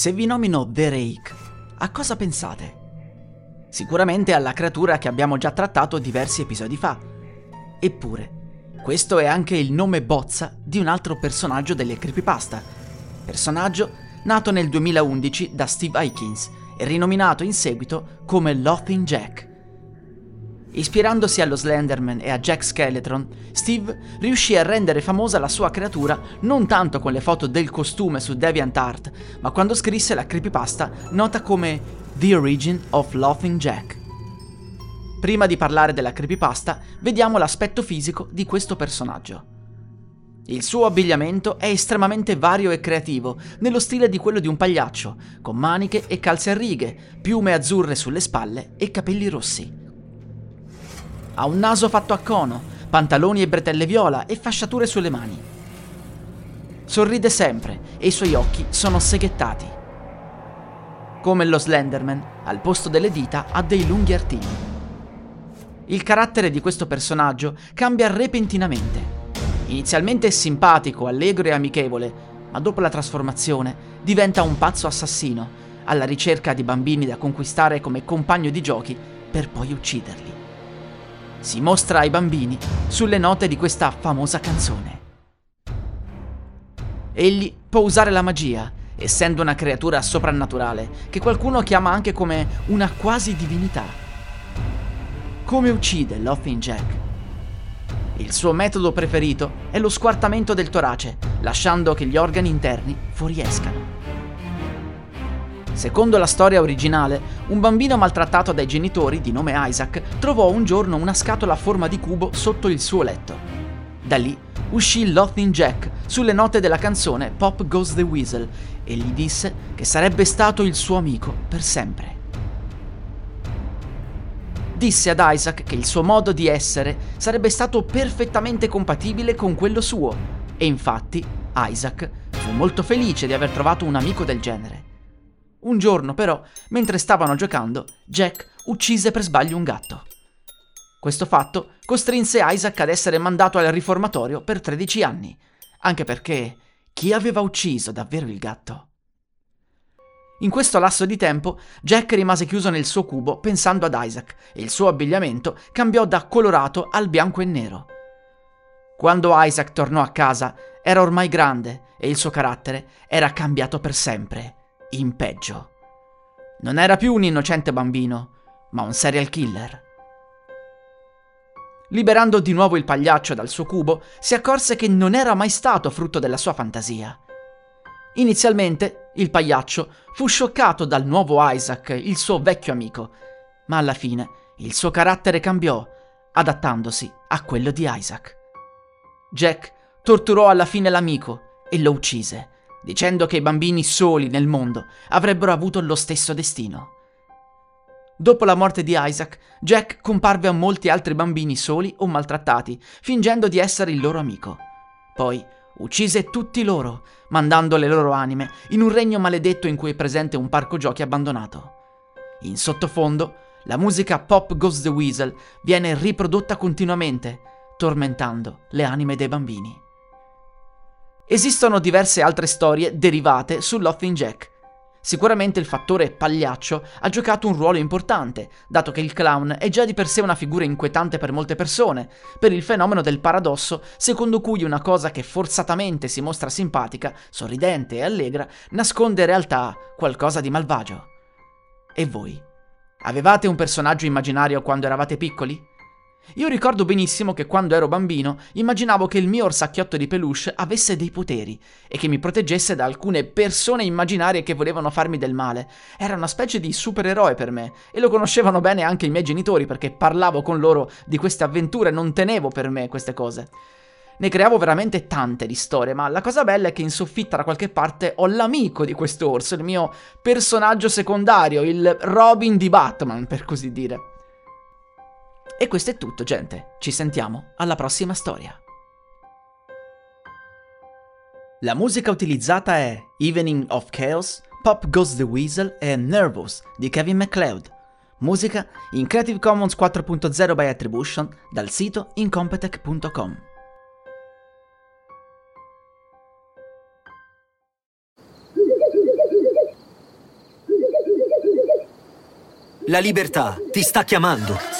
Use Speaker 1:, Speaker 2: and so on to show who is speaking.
Speaker 1: Se vi nomino The Rake, a cosa pensate? Sicuramente alla creatura che abbiamo già trattato diversi episodi fa. Eppure, questo è anche il nome bozza di un altro personaggio delle creepypasta. Personaggio nato nel 2011 da Steve Aikins e rinominato in seguito come Laughing Jack. Ispirandosi allo Slenderman e a Jack Skeleton, Steve riuscì a rendere famosa la sua creatura non tanto con le foto del costume su DeviantArt, ma quando scrisse la creepypasta nota come The Origin of Laughing Jack. Prima di parlare della creepypasta, vediamo l'aspetto fisico di questo personaggio. Il suo abbigliamento è estremamente vario e creativo, nello stile di quello di un pagliaccio, con maniche e calze a righe, piume azzurre sulle spalle e capelli rossi. Ha un naso fatto a cono, pantaloni e bretelle viola e fasciature sulle mani. Sorride sempre e i suoi occhi sono seghettati. Come lo Slenderman, al posto delle dita ha dei lunghi artigli. Il carattere di questo personaggio cambia repentinamente. Inizialmente è simpatico, allegro e amichevole, ma dopo la trasformazione diventa un pazzo assassino, alla ricerca di bambini da conquistare come compagno di giochi per poi ucciderli si mostra ai bambini sulle note di questa famosa canzone. Egli può usare la magia, essendo una creatura soprannaturale, che qualcuno chiama anche come una quasi divinità. Come uccide Laughing Jack? Il suo metodo preferito è lo squartamento del torace, lasciando che gli organi interni fuoriescano. Secondo la storia originale, un bambino maltrattato dai genitori, di nome Isaac, trovò un giorno una scatola a forma di cubo sotto il suo letto. Da lì uscì Laughing Jack sulle note della canzone Pop Goes the Weasel e gli disse che sarebbe stato il suo amico per sempre. Disse ad Isaac che il suo modo di essere sarebbe stato perfettamente compatibile con quello suo e infatti Isaac fu molto felice di aver trovato un amico del genere. Un giorno, però, mentre stavano giocando, Jack uccise per sbaglio un gatto. Questo fatto costrinse Isaac ad essere mandato al riformatorio per 13 anni, anche perché chi aveva ucciso davvero il gatto? In questo lasso di tempo, Jack rimase chiuso nel suo cubo pensando ad Isaac e il suo abbigliamento cambiò da colorato al bianco e nero. Quando Isaac tornò a casa, era ormai grande e il suo carattere era cambiato per sempre in peggio. Non era più un innocente bambino, ma un serial killer. Liberando di nuovo il pagliaccio dal suo cubo, si accorse che non era mai stato frutto della sua fantasia. Inizialmente il pagliaccio fu scioccato dal nuovo Isaac, il suo vecchio amico, ma alla fine il suo carattere cambiò, adattandosi a quello di Isaac. Jack torturò alla fine l'amico e lo uccise dicendo che i bambini soli nel mondo avrebbero avuto lo stesso destino. Dopo la morte di Isaac, Jack comparve a molti altri bambini soli o maltrattati, fingendo di essere il loro amico. Poi uccise tutti loro, mandando le loro anime in un regno maledetto in cui è presente un parco giochi abbandonato. In sottofondo, la musica Pop Goes the Weasel viene riprodotta continuamente, tormentando le anime dei bambini. Esistono diverse altre storie derivate su Laughing Jack. Sicuramente il fattore pagliaccio ha giocato un ruolo importante, dato che il clown è già di per sé una figura inquietante per molte persone, per il fenomeno del paradosso secondo cui una cosa che forzatamente si mostra simpatica, sorridente e allegra, nasconde in realtà qualcosa di malvagio. E voi? Avevate un personaggio immaginario quando eravate piccoli? Io ricordo benissimo che quando ero bambino immaginavo che il mio orsacchiotto di peluche avesse dei poteri e che mi proteggesse da alcune persone immaginarie che volevano farmi del male. Era una specie di supereroe per me e lo conoscevano bene anche i miei genitori perché parlavo con loro di queste avventure, non tenevo per me queste cose. Ne creavo veramente tante di storie, ma la cosa bella è che in soffitta da qualche parte ho l'amico di questo orso, il mio personaggio secondario, il Robin di Batman, per così dire. E questo è tutto, gente. Ci sentiamo alla prossima storia. La musica utilizzata è Evening of Chaos, Pop Goes the Weasel e Nervous di Kevin MacLeod. Musica in Creative Commons 4.0 by Attribution dal sito incompetech.com.
Speaker 2: La libertà ti sta chiamando.